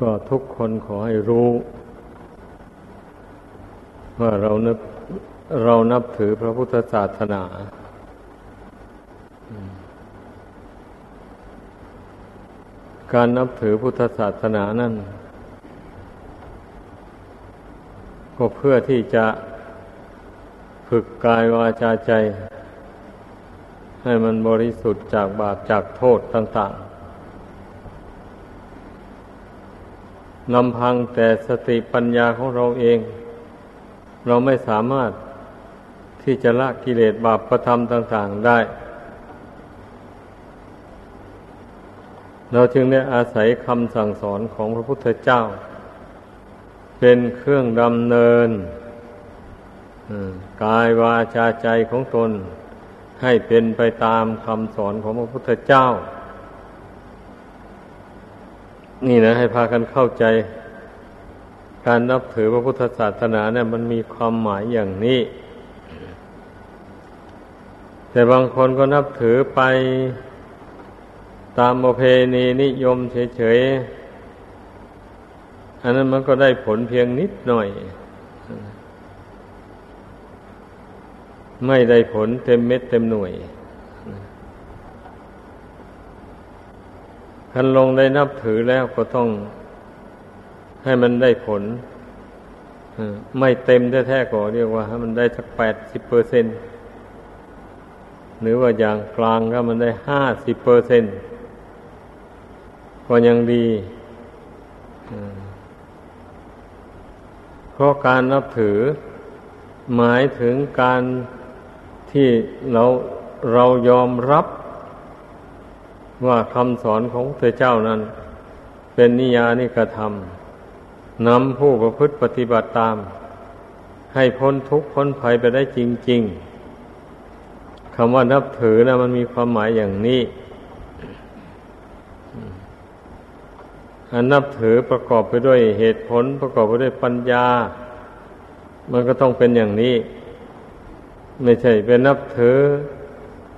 ก็ทุกคนขอให้รู้ ว่าเรานับเรานับถือพระพุทธศาสนา การนับถือพุทธศาสนานั่น ก็เพื่อที่จะฝึกกายวาจาใจ ให้มันบริสุทธิ์จากบาปจากโทษต่าง ๆนำพังแต่สติปัญญาของเราเอง เราไม่สามารถที่จะละกิเลสบาปประทำต่างๆได้ เราจึงได้อาศัยคำสั่งสอนของพระพุทธเจ้า เป็นเครื่องดำเนินกายวาจาใจของตนให้เป็นไปตามคำสอนของพระพุทธเจ้า นี่นะ ให้พากันเข้าใจ การนับถือพระพุทธศาสนาเนี่ยมันมีความหมายอย่างนี้ แต่บางคนก็นับถือไปตามประเพณีนิยมเฉยๆ อันนั้นมันก็ได้ผลเพียงนิดหน่อย ไม่ได้ผลเต็มเม็ดเต็มหน่วย คันลงได้นับถือแล้วก็ต้องให้มันได้ผลไม่เต็มแท้ๆก็เรียกว่าให้มันได้สักแปดสิบเปอร์เซ็นหรือว่าอย่างกลางก็มันได้ห้าสิบเปอร์เซ็นก็ยังดีเพราะการนับถือ หมายถึงการที่เราเรายอมรับ ว่าคำสอนของพระเจ้านั้น เป็นนิยานิกระทำนำผู้ประพฤติปฏิบัติตาม ให้พ้นทุกข์พ้นภัยไปได้จริง ๆคำว่านับถือนะมันมีความหมายอย่างนี้อันนับถือประกอบไปด้วยเหตุผล ประกอบไปด้วยปัญญา มันก็ต้องเป็นอย่างนี้ ไม่ใช่เป็นนับถือ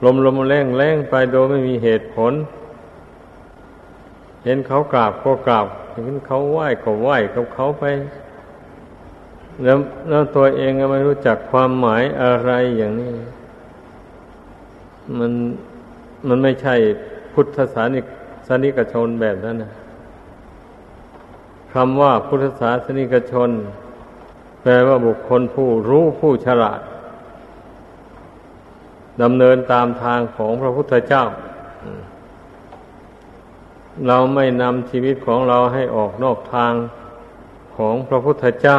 ลมลมแรงแรงไปโดยไม่มีเหตุผล เห็นเขากราบก็กราบ เห็นเขาไหว้ก็ไหว้กับเขาไป แล้วแล้วตัวเองก็ไม่รู้จักความหมายอะไรอย่างนี้ มันมันไม่ใช่พุทธศาสนิกสนิกชนแบบนั้นนะคำว่าพุทธศาสนิกชน แปลว่าบุคคลผู้รู้ผู้ฉลาด ดำเนินตามทางของพระพุทธเจ้า เราไม่นำชีวิตของเราให้ออกนอกทางของพระพุทธเจ้า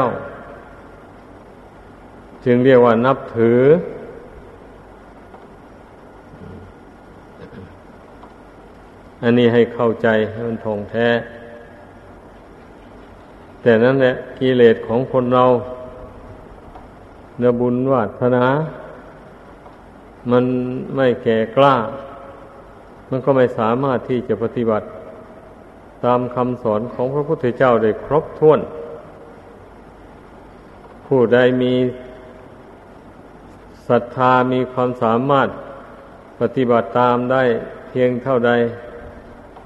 จึงเรียกว่านับถือ อันนี้ให้เข้าใจให้มันทงแท้ แต่นั้นแหละกิเลสของคนเราเนื้อบุญวาสนา มันไม่แก่กล้า มันก็ไม่สามารถที่จะปฏิบัติ ตามคำสอนของพระพุทธเจ้าได้ครบถ้วน ผู้ใดมีศรัทธามีความสามารถปฏิบัติตามได้เพียงเท่าใด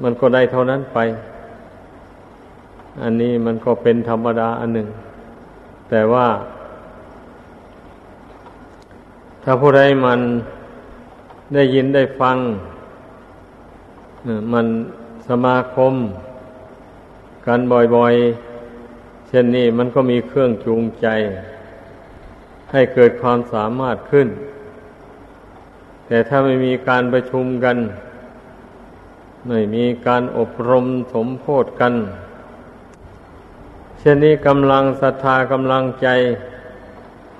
มันก็ได้เท่านั้นไป อันนี้มันก็เป็นธรรมดาอันหนึ่ง แต่ว่า ถ้าผู้ใดมันได้ยินได้ฟัง มันสมาคม กันบ่อยๆ เช่นนี้มันก็มีเครื่องจูงใจ ให้เกิดความสามารถขึ้น แต่ถ้าไม่มีการประชุมกัน ไม่มีการอบรมสมโพธกัน เช่นนี้กำลังศรัทธากำลังใจ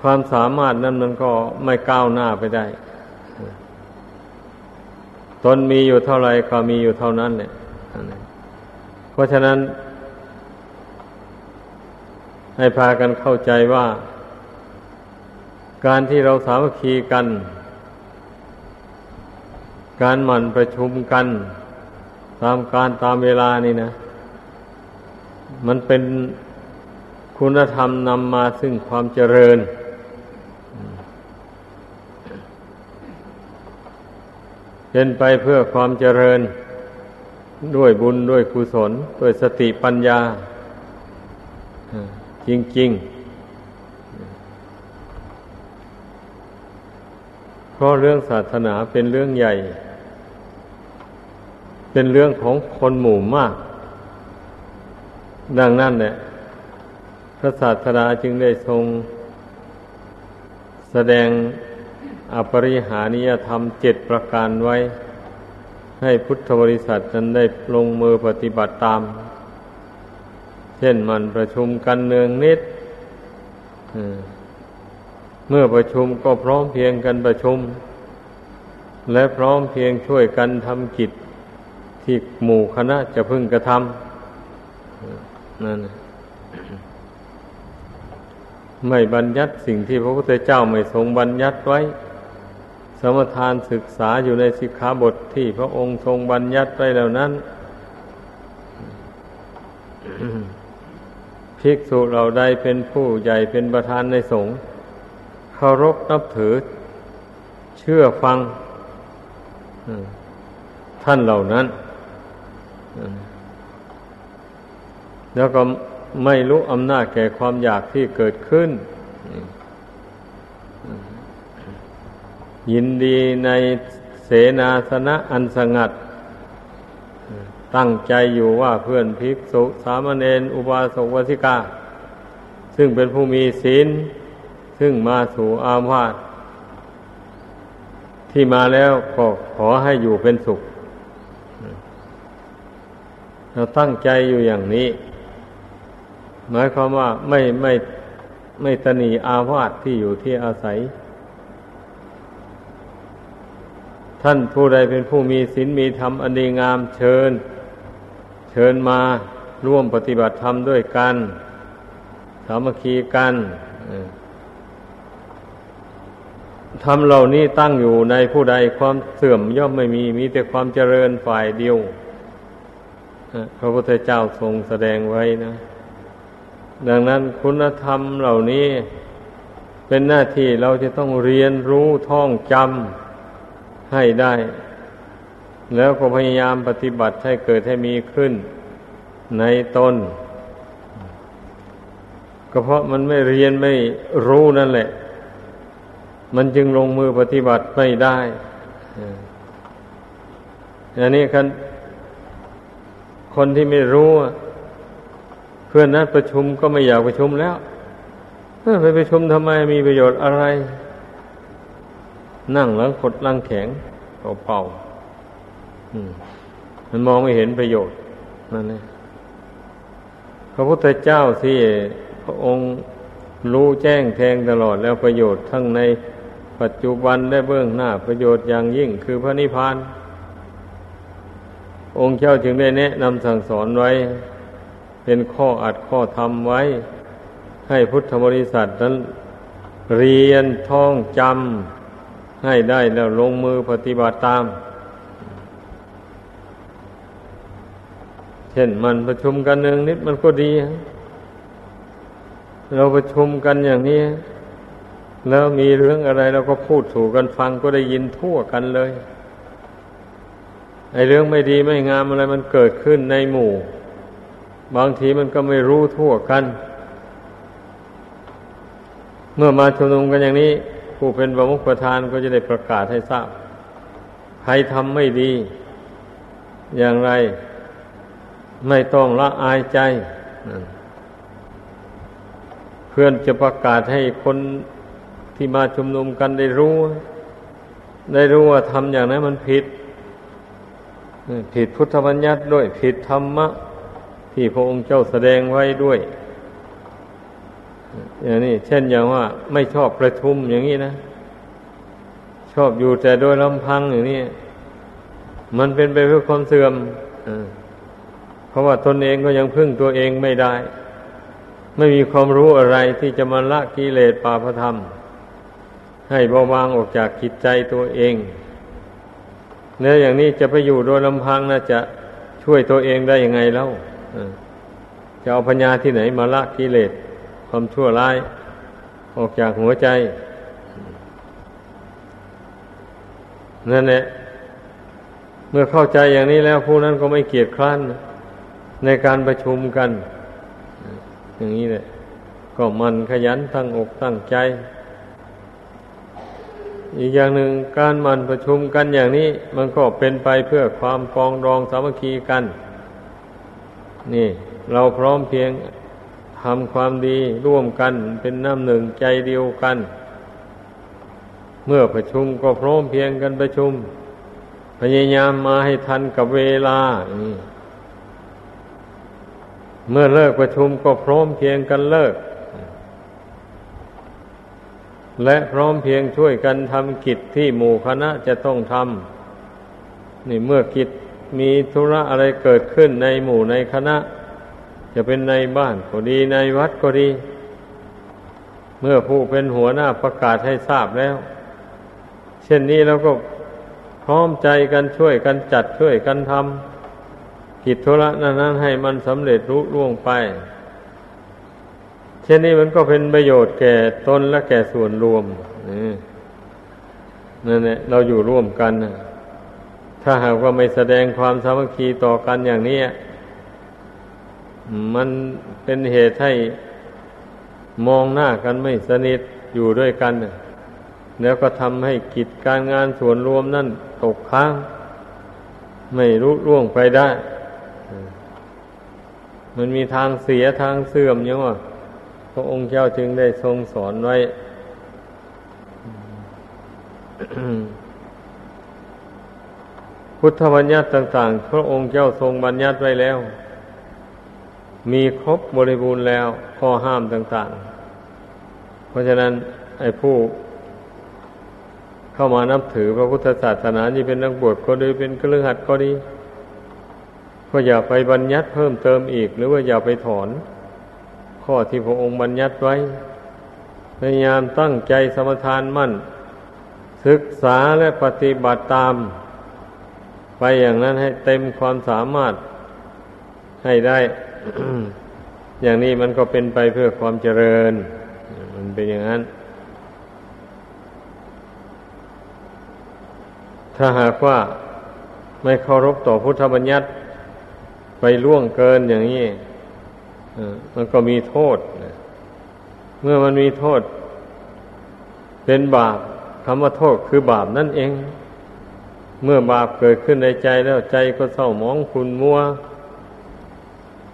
ความสามารถนั้นมันก็ไม่ก้าวหน้าไปได้ ตนมีอยู่เท่าไรก็มีอยู่เท่านั้นเนี่ยเพราะฉะนั้น ให้พากันเข้าใจว่า การที่เราสามัคคีกัน การหมั่นประชุมกัน ตามการตามเวลานี่นะ มันเป็นคุณธรรมนำมาซึ่งความเจริญ เป็นไปเพื่อความเจริญ ด้วยบุญด้วยกุศล ด้วยสติปัญญา จริง ๆ เพราะเรื่องศาสนาเป็นเรื่องใหญ่ เป็นเรื่องของคนหมู่มาก ดังนั้นเนี่ยพระศาสดาจึงได้ทรงแสดง อปริหานิยธรรมเจ็ดประการไว้ ให้พุทธบริษัทนั้นได้ลงมือปฏิบัติตาม เช่นมันประชุมกันเนืองนิดเมื่อประชุมก็พร้อมเพียงกันประชุม และพร้อมเพียงช่วยกันทำกิจที่หมู่คณะจะพึงกระทำนั่นไม่บัญญัติสิ่งที่พระพุทธเจ้าไม่ทรงบัญญัติไว้ สมทานศึกษาอยู่ในสิกขาบทที่พระองค์ทรงบัญญัติไว้แล้วนั้น ภิกษุเราใดเป็นผู้ใหญ่เป็นประธานในสงฆ์เคารพนับถือ เชื่อฟังท่านเหล่านั้น แล้วก็ไม่รู้อำนาจแก่ความอยากที่เกิดขึ้น ยินดีในเสนาสนะอันสงัด ตั้งใจอยู่ว่าเพื่อนภิกษุสามเณรอุบาสกวสิกา ซึ่งเป็นผู้มีศีล ซึ่งมาสู่อาวาสที่มาแล้วก็ขอให้อยู่เป็นสุข เราตั้งใจอยู่อย่างนี้ หมายความว่าไม่ไม่ไม่ตนีอาวาสที่อยู่ที่อาศัย ท่านผู้ใดเป็นผู้มีศีลมีธรรมอันดีงามเชิญ เชิญมาร่วมปฏิบัติธรรมด้วยกัน สามัคคีกันทำเหล่านี้ตั้งอยู่ในผู้ใดความเสื่อมย่อมไม่มี มีแต่ความเจริญฝ่ายเดียวพระพุทธเจ้าทรงแสดงไว้นะ ดังนั้นคุณธรรมเหล่านี้เป็นหน้าที่เราจะต้องเรียนรู้ท่องจำ ให้ได้ แล้วก็พยายามปฏิบัติให้เกิดให้มีขึ้นในตนก็เพราะมันไม่เรียนไม่รู้นั่นแหละ มันจึงลงมือปฏิบัติไม่ได้อันนี้คันคนที่ไม่รู้เพื่อนนัดประชุมก็ไม่อยากประชุมแล้วไปประชุมทำไมมีประโยชน์อะไร นั่งหลังขดลังแข็งเป่าๆมันมองไม่เห็นประโยชน์นั่นเองพระพุทธเจ้าที่พระองค์รู้แจ้งแทงตลอดแล้วประโยชน์ทั้งในปัจจุบันและเบื้องหน้าประโยชน์อย่างยิ่งคือพระนิพพาน องค์เจ้าจึงได้แนะนำสั่งสอนไว้ เป็นข้ออัดข้อทำไว้ ให้พุทธบริษัทนั้น เรียนท่องจำ ให้ได้แล้วลงมือปฏิบัติตาม เช่นมันประชุมกันหนึ่งนิดมันก็ดี เราประชุมกันอย่างนี้ แล้วมีเรื่องอะไรเราก็พูดถูกกันฟังก็ได้ยินทั่วกันเลยไอ้เรื่องไม่ดีไม่งามอะไรมันเกิดขึ้นในหมู่ บางทีมันก็ไม่รู้ทั่วกัน เมื่อมาชุมนุมกันอย่างนี้ ผู้เป็นประมุขประธานก็จะได้ประกาศให้ทราบ ใครทำไม่ดี อย่างไร ไม่ต้องละอายใจ เพื่อนจะประกาศให้คนที่มาชุมนุมกันได้รู้ ได้รู้ว่าทำอย่างนั้นมันผิด ผิดพุทธบัญญัติด้วย ผิดธรรมะ ที่พระองค์เจ้าแสดงไว้ด้วย อย่างนี้เช่นอย่างว่าไม่ชอบประชุมอย่างนี้นะ ชอบอยู่แต่โดยลำพังอย่างนี้มันเป็นไปเพื่อความเสื่อมเพราะว่าตนเองก็ยังพึ่งตัวเองไม่ได้ ไม่มีความรู้อะไรที่จะมาละกิเลสปาพธรรม ให้เบาบางออกจากจิตใจตัวเองเนื้ออย่างนี้จะไปอยู่โดยลำพังนะจะช่วยตัวเองได้ยังไงแล้วจะเอาปัญญาที่ไหนมาละกิเลส ความชั่วร้าย ออกจากหัวใจ นั่นแหละ เมื่อเข้าใจอย่างนี้แล้วผู้นั้นก็ไม่เกียจคร้านในการประชุมกัน อย่างนี้แหละ ก็มันขยันตั้งอกตั้งใจ อีกอย่างหนึ่งการมันประชุมกันอย่างนี้ มันก็เป็นไปเพื่อความปองรองสามัคคีกัน นี่ เราพร้อมเพียง ทำความดีร่วมกันเป็นน้ำหนึ่งใจเดียวกัน เมื่อประชุมก็พร้อมเพียงกันประชุม พยายามมาให้ทันกับเวลา เมื่อเลิกประชุมก็พร้อมเพียงกันเลิก และพร้อมเพียงช่วยกันทำกิจที่หมู่คณะจะต้องทำนี่เมื่อกิจมีธุระอะไรเกิดขึ้นในหมู่ในคณะ จะเป็นในบ้านก็ดีในวัดก็ดี เมื่อผู้เป็นหัวหน้าประกาศให้ทราบแล้ว เช่นนี้เราก็พร้อมใจกันช่วยกันจัดช่วยกันทำกิจธุระนั้นให้มันสำเร็จรุ่ล่วงไป เช่นนี้มันก็เป็นประโยชน์แก่ตนและแก่ส่วนรวมนั่นแหละเราอยู่ร่วมกันถ้าหากว่าไม่แสดงความสามัคคีต่อกันอย่างนี้ มันเป็นเหตุให้มองหน้ากันไม่สนิทอยู่ด้วยกัน แล้วก็ทำให้กิจการงานส่วนรวมนั่นตกค้าง ไม่รู้ร่วงไปได้ มันมีทางเสียทางเสื่อมเยอะพระองค์เจ้าจึงได้ทรงสอนไว้ พุทธบัญญัติต่าง ๆ พระองค์เจ้าทรงบัญญัติไว้แล้ว มีครบบริบูรณ์แล้วข้อห้ามต่าง ๆ เพราะฉะนั้นไอ้ผู้เข้ามานับถือพระพุทธศาสนานี่เป็นนักบวชก็ดีเป็นเครือขัดก็ดีก็อย่าไปบัญญัติเพิ่มเติมอีก หรือว่าอย่าไปถอน ข้อที่พระองค์บัญญัติไว้พยายามตั้งใจสมทานมั่น ศึกษาและปฏิบัติตาม ไปอย่างนั้นให้เต็มความสามารถให้ได้ อย่างนี้มันก็เป็นไปเพื่อความเจริญ มันเป็นอย่างนั้น ถ้าหากว่าไม่เคารพต่อพุทธบัญญัติไปล่วงเกินอย่างนี้มันก็มีโทษ เมื่อมันมีโทษ เป็นบาปคำว่าโทษคือบาปนั่นเอง เมื่อบาปเกิดขึ้นในใจแล้วใจก็เศร้าหมองขุนมัว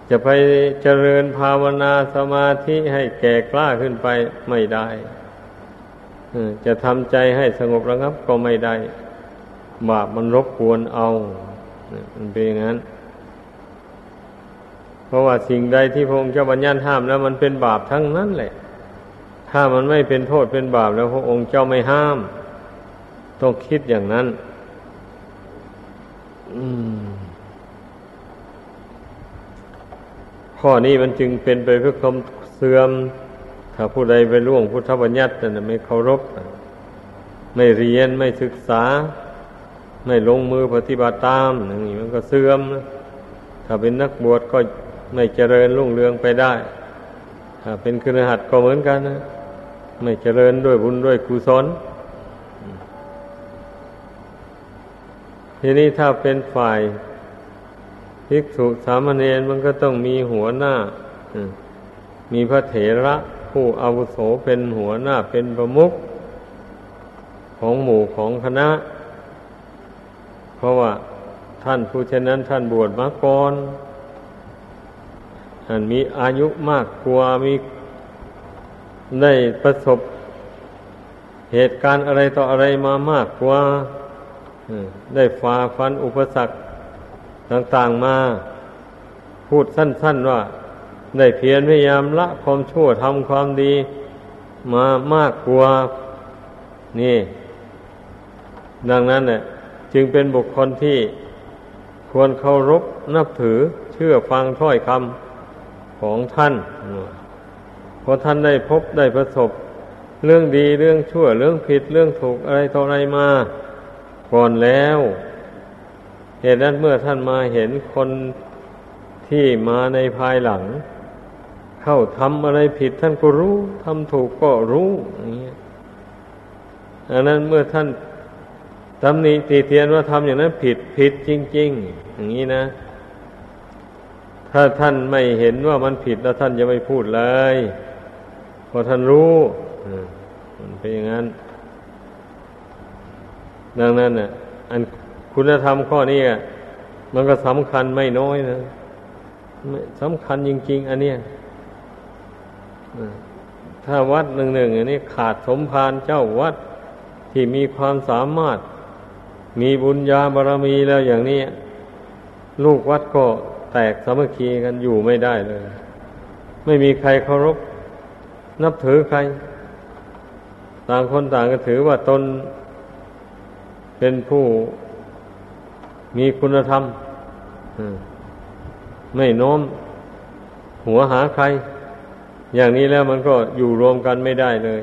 จะไปเจริญภาวนาสมาธิให้แก่กล้าขึ้นไปไม่ได้จะทำใจให้สงบระงับก็ไม่ได้ บาปมันรบกวนเอามันเป็นอย่างนั้น เพราะว่าสิ่งใดที่พระองค์เจ้าบัญญัติห้ามแล้ว มันเป็นบาปทั้งนั้นแหละ ถ้ามันไม่เป็นโทษเป็นบาปแล้วพระองค์เจ้าไม่ห้าม ต้องคิดอย่างนั้น อืม ข้อนี้มันจึงเป็นไปเพื่อความเสื่อม ถ้าผู้ใดไปล่วงพุทธบัญญัติแต่ไม่เคารพ ไม่เรียนไม่ศึกษา ไม่ลงมือปฏิบัติตามอย่างนี้มันก็เสื่อม ถ้าเป็นนักบวชก็ไม่เจริญรุ่งเรืองไปได้ ถ้าเป็นครหัสก็เหมือนกันนะไม่เจริญด้วยบุญด้วยกุศลทีนี้ถ้าเป็นฝ่าย ภิกษุสามเณรมันก็ต้องมีหัวหน้า มีพระเถระผู้อาวุโสเป็นหัวหน้าเป็นประมุขของหมู่ของคณะ เพราะว่าท่านผู้เช่นนั้นท่านบวชมาก่อนท่านมีอายุมากกว่ามีได้ประสบเหตุการณ์อะไรต่ออะไรมามากกว่าได้ฝ่าฟันอุปสรรค ต่างๆมา พูดสั้น ๆว่า ได้เพียรพยายามละความชั่วทำความดีมามากกว่านี่ ดังนั้นเนี่ยจึงเป็นบุคคลที่ควรเคารพนับถือเชื่อฟังถ้อยคำของท่านพอท่านได้พบได้ประสบ เรื่องดีเรื่องชั่วเรื่องผิดเรื่องถูกอะไรต่ออะไรมา ก่อนแล้ว เหตุนั้นเมื่อท่านมาเห็นคนที่มาในภายหลัง เข้าทำอะไรผิดท่านก็รู้ทำถูกก็รู้อย่างนี้อันนั้นเมื่อท่านตำหนิตีเตียนว่าทำอย่างนั้นผิดผิดจริง ๆ อย่างนี้นะ ถ้าท่านไม่เห็นว่ามันผิดแล้วท่านจะไม่พูดเลยเพราะท่านรู้มันเป็นอย่างนั้น ดังนั้นน่ะ อัน คุณธรรมข้อนี้มันก็สำคัญไม่น้อยนะสำคัญจริง ๆ อันเนี้ยถ้าวัดหนึ่งหนึ่งอันนี้ขาดสมภารเจ้าวัดที่มีความสามารถ มีบุญญาบารมีแล้วอย่างนี้ ลูกวัดก็แตกสามัคคีกันอยู่ไม่ได้เลย ไม่มีใครเคารพ นับถือใคร ต่างคนต่างก็ถือว่าตนเป็นผู้ มีคุณธรรมไม่โน้ม หัวหาใคร อย่างนี้แล้วมันก็อยู่รวมกันไม่ได้เลย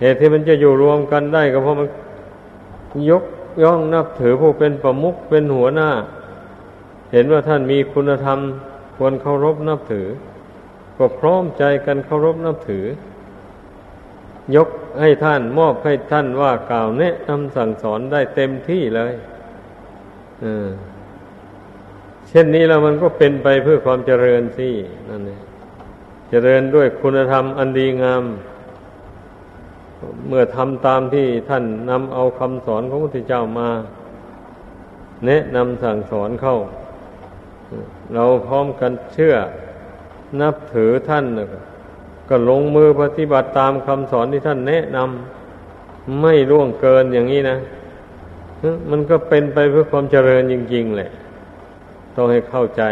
เหตุที่มันจะอยู่รวมกันได้ก็เพราะมันยกย่องนับถือผู้เป็นประมุขเป็นหัวหน้า เห็นว่าท่านมีคุณธรรม ควรเคารพนับถือ ก็พร้อมใจกันเคารพนับถือ ยกให้ท่านมอบให้ท่านว่ากล่าวแนะนำสั่งสอนได้เต็มที่เลยเช่นนี้แล้วมันก็เป็นไปเพื่อความเจริญสินั่นเองเจริญด้วยคุณธรรมอันดีงาม เมื่อทำตามที่ท่านนำเอาคำสอนของพระพุทธเจ้ามา แนะนำสั่งสอนเข้า เราพร้อมกันเชื่อนับถือท่าน ก็ลงมือปฏิบัติตามคำสอนที่ท่านแนะนำไม่ล่วงเกินอย่างนี้นะมันก็เป็นไปเพื่อความเจริญจริงๆแหละ ต้องให้เข้าใจ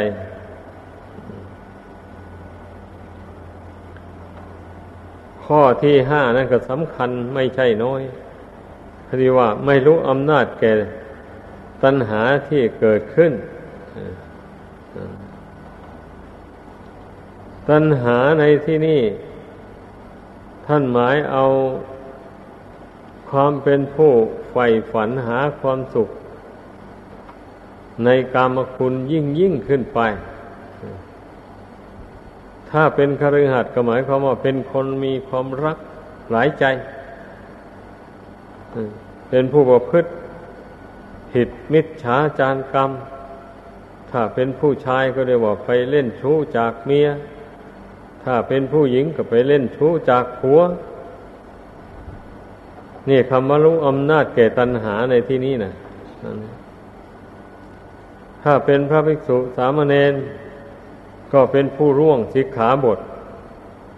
ข้อที่ห้านั่นก็สำคัญไม่ใช่น้อยคือว่าไม่รู้อำนาจแก่ตัณหาที่เกิดขึ้น ตัณหาในที่นี่ ท่านหมายเอาความเป็นผู้ใฝ่ฝันหาความสุข ในกามคุณยิ่งยิ่งขึ้นไป ถ้าเป็นคฤหัสถ์ก็หมายความว่าเป็นคนมีความรักหลายใจ เป็นผู้ประพฤติผิดมิจฉาจารกรรม ถ้าเป็นผู้ชายก็เรียกว่าไปเล่นชู้จากเมีย ถ้าเป็นผู้หญิงก็ไปเล่นชู้จากผัว นี่คำว่ารู้อำนาจแก่ตัณหาในที่นี้นะถ้าเป็นพระภิกษุสามเณรก็เป็นผู้ร่วงสิกขาบท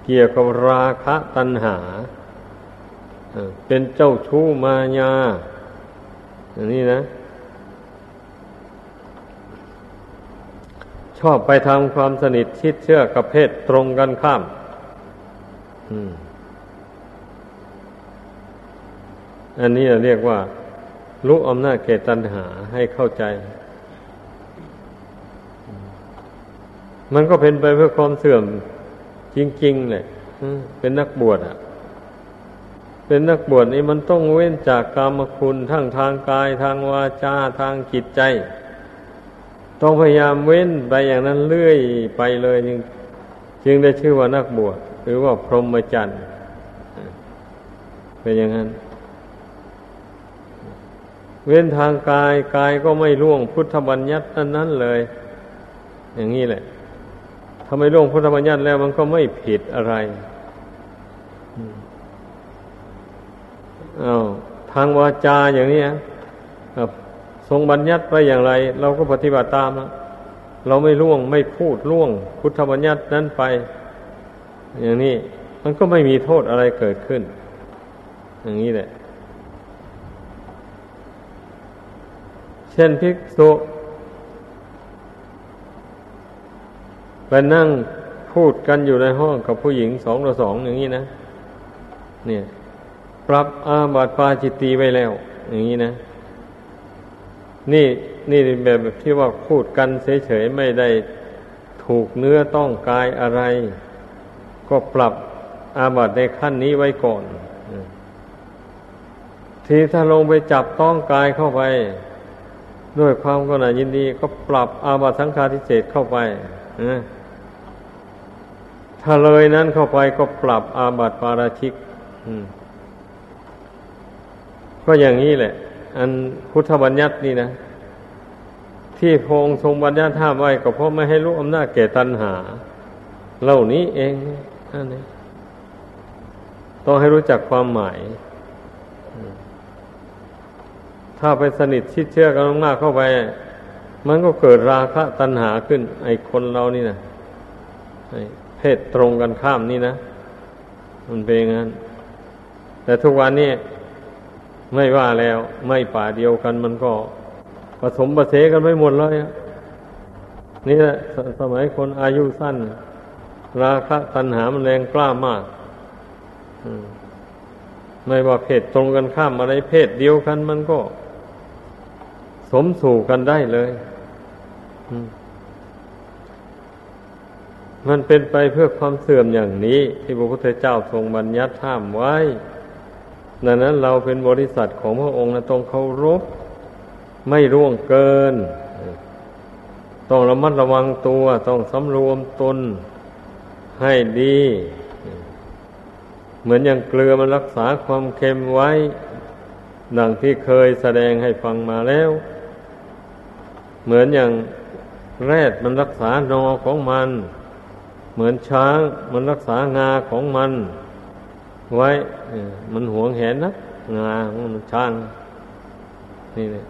เกี่ยวกับราคะตัณหา เป็นเจ้าชู้มายาอย่างนี้นะ อบไปทำความสนิทชิดเชื่อกับเพศตรงกันข้ามอันนี้เราเรียกว่ารู้อำนาจเกตัญหาให้เข้าใจ มันก็เป็นไปเพื่อความเสื่อมจริงๆเลยเป็นนักบวชอะ เป็นนักบวชนี่มันต้องเว้นจากกรรมคุณทั้งทางกายทางวาจาทางจิตใจ ต้องพยายามเว้นไปอย่างนั้นเรื่อยไปเลยจึงจึงได้ชื่อว่านักบวชหรือว่าพรหมจรรย์เป็นอย่างนั้น เว้นทางกายกายก็ไม่ล่วงพุทธบัญญัตินั้นนั้นเลย อย่างนี้แหละถ้าไม่ล่วงพุทธบัญญัติแล้วมันก็ไม่ผิดอะไรอา้าวทางวาจาอย่างนี้ ทรงบัญญัติไว้อย่างไร เราก็ปฏิบัติตาม เราไม่ล่วงไม่พูดล่วง พุทธบัญญัตินั้นไป อย่างนี้มันก็ไม่มีโทษอะไรเกิดขึ้น อย่างนี้แหละ เช่นภิกษุไปนั่งพูดกันอยู่ในห้องกับผู้หญิงสองต่อสองอย่างนี้นะ เนี่ย ปรับอาบัติปาจิตตีไว้แล้ว อย่างนี้นะ นี่นี่แบบที่ว่าพูดกันเฉยๆไม่ได้ถูกเนื้อต้องกายอะไร ก็ปรับอาบัติในขั้นนี้ไว้ก่อน ทีถ้าลงไปจับต้องกายเข้าไป ด้วยความก็หนายินดีก็ปรับอาบัติสังฆาทิเศษเข้าไปถ้าเลยนั้นเข้าไปก็ปรับอาบัติปาราชิกก็อย่างนี้แหละ อันพุทธบัญญัตินี่นะ ที่พงทรงบัญญัติห้ามไว้ก็เพราะไม่ให้รู้อำนาจแก่ตัณหาเหล่านี้เองนั่นเองต้องให้รู้จักความหมาย ถ้าไปสนิทชิดเชื่อกันมากเข้าไป มันก็เกิดราคะตัณหาขึ้น ไอ้คนเรานี่นะเพศตรงกันข้ามนี่นะ มันเป็นงั้น แต่ทุกวันนี้ ไม่ว่าแล้ว ไม่ป่าเดียวกันมันก็ผสมประเสกันไปหมดเลยนี่แหละสสมัยคนอายุสั้น ราคะตัณหามันแรงกล้ามากไม่ว่าเพศตรงกันข้ามอะไรเพศเดียวกันมันก็ สมสู่กันได้เลยมันเป็นไปเพื่อความเสื่อมอย่างนี้ ที่พระพุทธเจ้าทรงบัญญัติห้ามไว้ ดังนั้นเราเป็นบริษัทของพระองค์นะต้องเคารพไม่ร่วงเกิน ต้องระมัดระวังตัว ต้องสำรวมตนให้ดี เหมือนอย่างเกลือมันรักษาความเค็มไว้ ดังที่เคยแสดงให้ฟังมาแล้ว เหมือนอย่างแรดมันรักษานอของมัน เหมือนช้างมันรักษางาของมัน ไว้ มันหวงแหนนะงาของมันช้าง นี่เนี่ย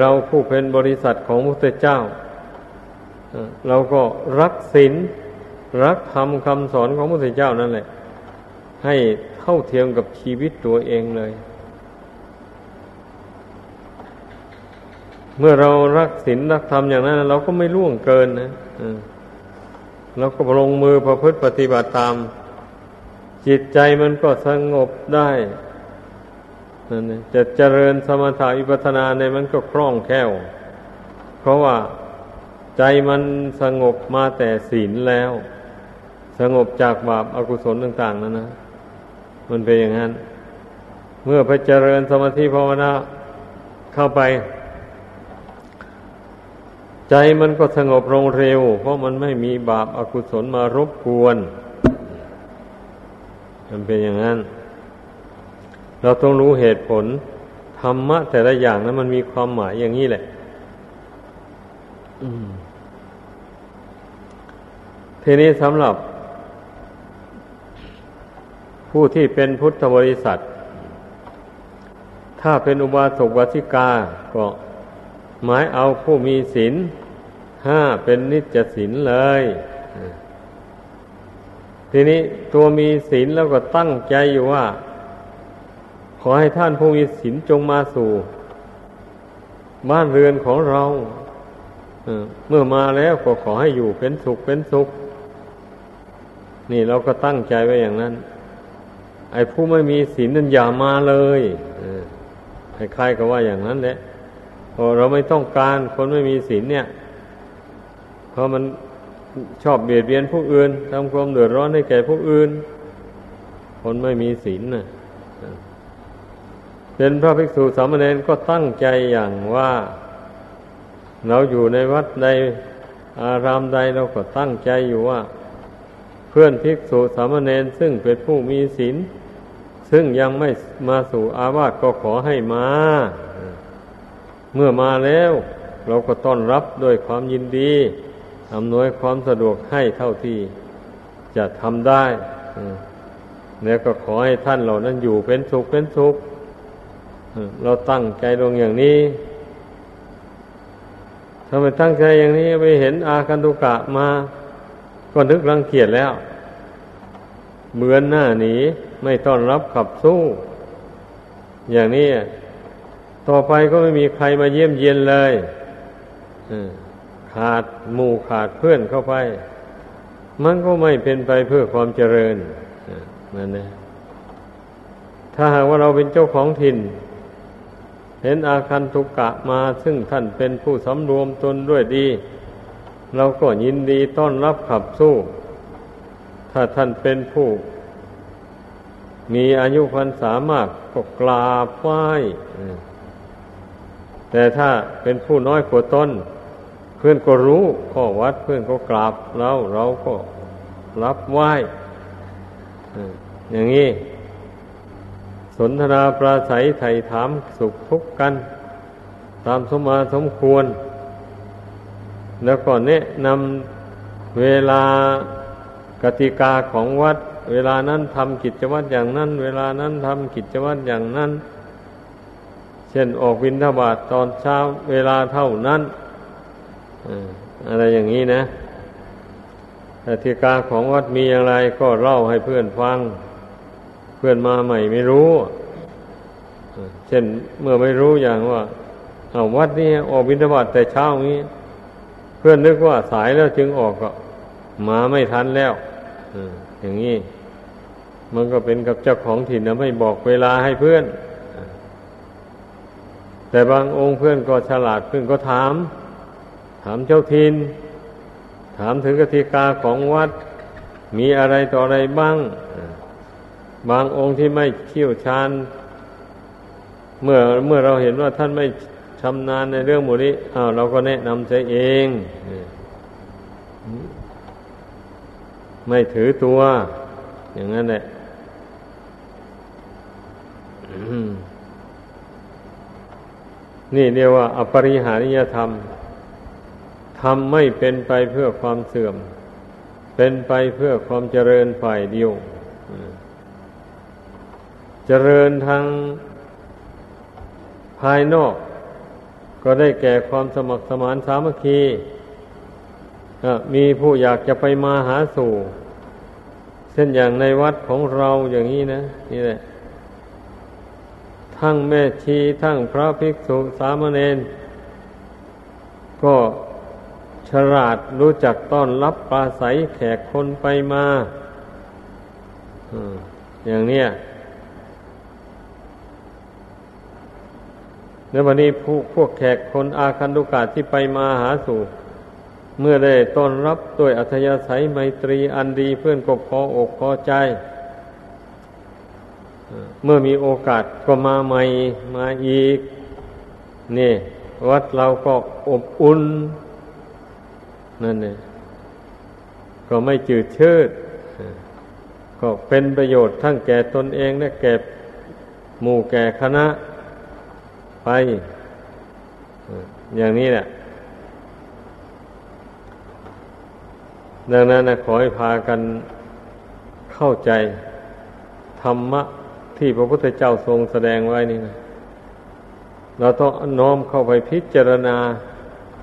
เราผู้เป็นบริษัทของพระพุทธเจ้า เราก็รักศีลรักธรรมคำสอนของพระพุทธเจ้านั่นแหละ ให้เท่าเทียมกับชีวิตตัวเองเลย เมื่อเรารักศีลรักธรรมอย่างนั้น เราก็ไม่ล่วงเกินนะเราก็ลงมือประพฤติปฏิบัติตาม จิตใจมันก็สงบได้นั่นจะเจริญสมถะอิปัฏนาในมันก็คล่องแคล่ว เพราะว่าใจมันสงบมาแต่ศีลแล้ว สงบจากบาปอากุศลต่าง ๆนั่นนะมันเป็นอย่างนั้น เมื่อไปเจริญสมาธิภาวนาเข้าไป ใจมันก็สงบลงเร็ว เพราะมันไม่มีบาปอากุศลมารบกวน มันเป็นอย่างนั้น เราต้องรู้เหตุผล ธรรมะ แต่ละอย่างนั้นมันมีความหมายอย่างนี้แหละทีนี้สำหรับ ผู้ที่เป็นพุทธบริษัท ถ้าเป็นอุบาสกวาสิกา ก็หมายเอาผู้มีศีลห้าเป็นนิจศีลเลย ทีนี้ตัวมีศีลแล้วก็ตั้งใจอยู่ว่า ขอให้ท่านผู้มีศีลจงมาสู่ บ้านเรือนของเราเมื่อมาแล้วก็ขอให้อยู่เป็นสุขเป็นสุข นี่เราก็ตั้งใจไว้อย่างนั้น ไอ้ผู้ไม่มีศีลนั้นอย่ามาเลยคล้ายๆกับว่าอย่างนั้นแหละพอเราไม่ต้องการคนไม่มีศีลเนี่ย เพราะมัน ชอบเบียดเบียนผู้อื่นทำความเดือดร้อนให้แก่ผู้อื่น คนไม่มีศีลน่ะเป็นพระภิกษุสามเณรก็ตั้งใจอย่างว่า เราอยู่ในวัดใดอารามใดเราก็ตั้งใจอยู่ว่า เพื่อนภิกษุสามเณรซึ่งเป็นผู้มีศีลซึ่งยังไม่มาสู่อาวาสก็ขอให้มา เมื่อมาแล้ว เราก็ต้อนรับด้วยความยินดี อำนวยความสะดวกให้เท่าที่จะทำได้แล้วก็ขอให้ท่านเหล่านั้นอยู่เป็นสุขเป็นสุขเราตั้งใจลงอย่างนี้ถ้าไม่ตั้งใจอย่างนี้ไปเห็นอาคันตุกะมาก็นึกรังเกียจแล้วเบือนหน้าหนีไม่ต้อนรับขับสู้ อย่างนี้ ต่อไปก็ไม่มีใครมาเยี่ยมเยียนเลย ขาดหมู่ขาดเพื่อนเข้าไป มันก็ไม่เป็นไปเพื่อความเจริญนั่นเองถ้าหากว่าเราเป็นเจ้าของถิ่น เห็นอาคันตุกะมาซึ่งท่านเป็นผู้สำรวมตนด้วยดี เราก็ยินดีต้อนรับขับสู้ ถ้าท่านเป็นผู้ มีอายุพรรษามากก็กราบไหว้แต่ถ้าเป็นผู้น้อยกว่าต้น เพื่อนก็รู้ข้อวัดเพื่อนก็กราบเราเราก็รับไหว้อย่างนี้ สนทนาปราศัยไถ่ถามสุขทุกข์กัน ตามสมมาสมควร แล้วก็แนะนำเวลากติกาของวัด เวลานั้นทำกิจวัตรอย่างนั้น เวลานั้นทำกิจวัตรอย่างนั้น เช่นออกวินทบาทตอนเช้าเวลาเท่านั้น อะไรอย่างนี้นะกติกาของวัดมีอย่างไรก็เล่าให้เพื่อนฟัง เพื่อนมาใหม่ไม่รู้ เช่นเมื่อไม่รู้อย่างว่าเอาวัดนี้ออกบิณฑบาตแต่เช้านี้ เพื่อนนึกว่าสายแล้วจึงออกก็มาไม่ทันแล้วอย่างนี้มันก็เป็นกับเจ้าของถิ่นนะไม่บอกเวลาให้เพื่อน แต่บางองค์เพื่อนก็ฉลาดเพื่อนก็ถาม ถามเจ้าทิน ถามถึงกติกาของวัด มีอะไรต่ออะไรบ้าง บางองค์ที่ไม่เชี่ยวชาญ เมื่อเมื่อเราเห็นว่าท่านไม่ชำนาญในเรื่องหมู่นี้อ้าวเราก็แนะนำใช้เอง ไม่ถือตัว อย่างนั้นแหละนี่เรียกว่า อปริหานิยธรรม ทำไม่เป็นไปเพื่อความเสื่อม เป็นไปเพื่อความเจริญฝ่ายเดียวเจริญทางภายนอก ก็ได้แก่ความสมัครสมานสามัคคีมีผู้อยากจะไปมาหาสู่เช่นอย่างในวัดของเราอย่างนี้นะ นี่แหละ ทั้งแม่ชีทั้งพระภิกษุสามเณรก็ ฉลาดรู้จักต้อนรับปลาใสแขกคนไปมาอย่างเนี้ยแล้ววันนี้พวกพวกแขกคนอาคันตุกาที่ไปมาหาสู่ เมื่อได้ต้อนรับด้วยอัธยาศัยไมตรีอันดีเพื่อนก็พออกพอใจ เมื่อมีโอกาสก็มาใหม่มาอีก นี่ วัดเราก็อบอุ่น นั่นเองก็ไม่จืดชืด ก็เป็นประโยชน์ทั้งแก่ตนเองและแก่หมู่แก่คณะไป อย่างนี้แหละดังนั้นนะขอให้พากันเข้าใจธรรมะที่พระพุทธเจ้าทรงแสดงไว้นี่นะเราต้องน้อมเข้าไปพิจารณา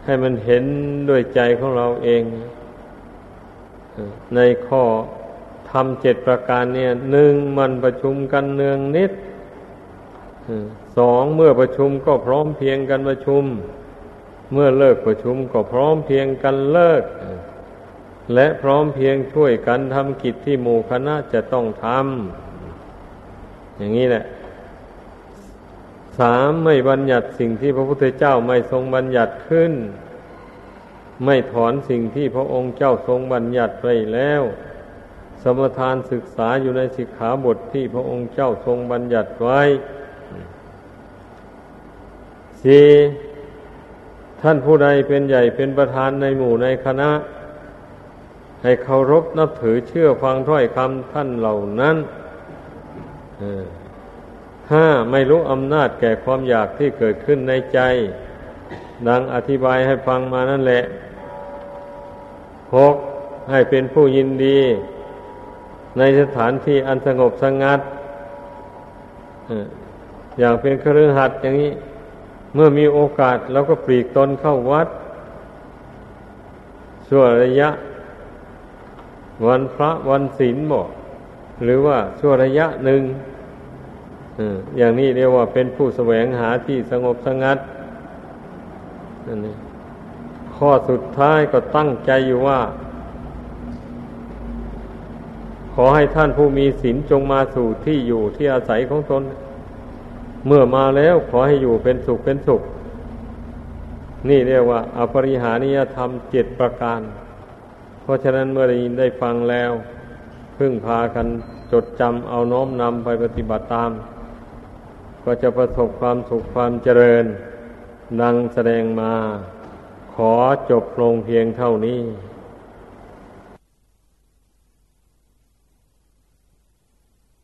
ให้มันเห็นด้วยใจของเราเอง ในข้อทำเจ็ดประการเนี่ยหนึ่งมันประชุมกันเนืองนิดสองเมื่อประชุมก็พร้อมเพียงกันประชุม เมื่อเลิกประชุมก็พร้อมเพียงกันเลิก และพร้อมเพียงช่วยกันทำกิจที่หมู่คณะจะต้องทำอย่างนี้แหละ สามไม่บัญญัติสิ่งที่พระพุทธเจ้าไม่ทรงบัญญัติขึ้น ไม่ถอนสิ่งที่พระองค์เจ้าทรงบัญญัติไว้แล้ว สมทานศึกษาอยู่ในสิกขาบทที่พระองค์เจ้าทรงบัญญัติไว้สี่ท่านผู้ใดเป็นใหญ่เป็นประธานในหมู่ในคณะ ให้เคารพนับถือเชื่อฟังถ้อยคำท่านเหล่านั้น ห้าไม่รู้อำนาจแก่ความอยากที่เกิดขึ้นในใจ ดังอธิบายให้ฟังมานั่นแหละหกให้เป็นผู้ยินดี ในสถานที่อันสงบสงัดอย่างเป็นครือหัดอย่างนี้ เมื่อมีโอกาสเราก็ปลีกตนเข้าวัดชั่วระยะ วันพระวันศีลบอกหรือว่าชั่วระยะหนึ่ง อย่างนี้เรียกว่าเป็นผู้แสวงหาที่สงบสงัดนั่นข้อสุดท้ายก็ตั้งใจอยู่ว่า ขอให้ท่านผู้มีศีลจงมาสู่ที่อยู่ที่อาศัยของตน เมื่อมาแล้วขอให้อยู่เป็นสุขเป็นสุข นี่เรียกว่า อปริหานิยธรรมเจ็ดประการ เพราะฉะนั้นเมื่อได้ยินได้ฟังแล้ว พึ่งพากันจดจำเอาน้อมนำไปปฏิบัติตาม ก็จะประสบความสุขความเจริญ ดังแสดงมา ขอจบลงเพียงเท่านี้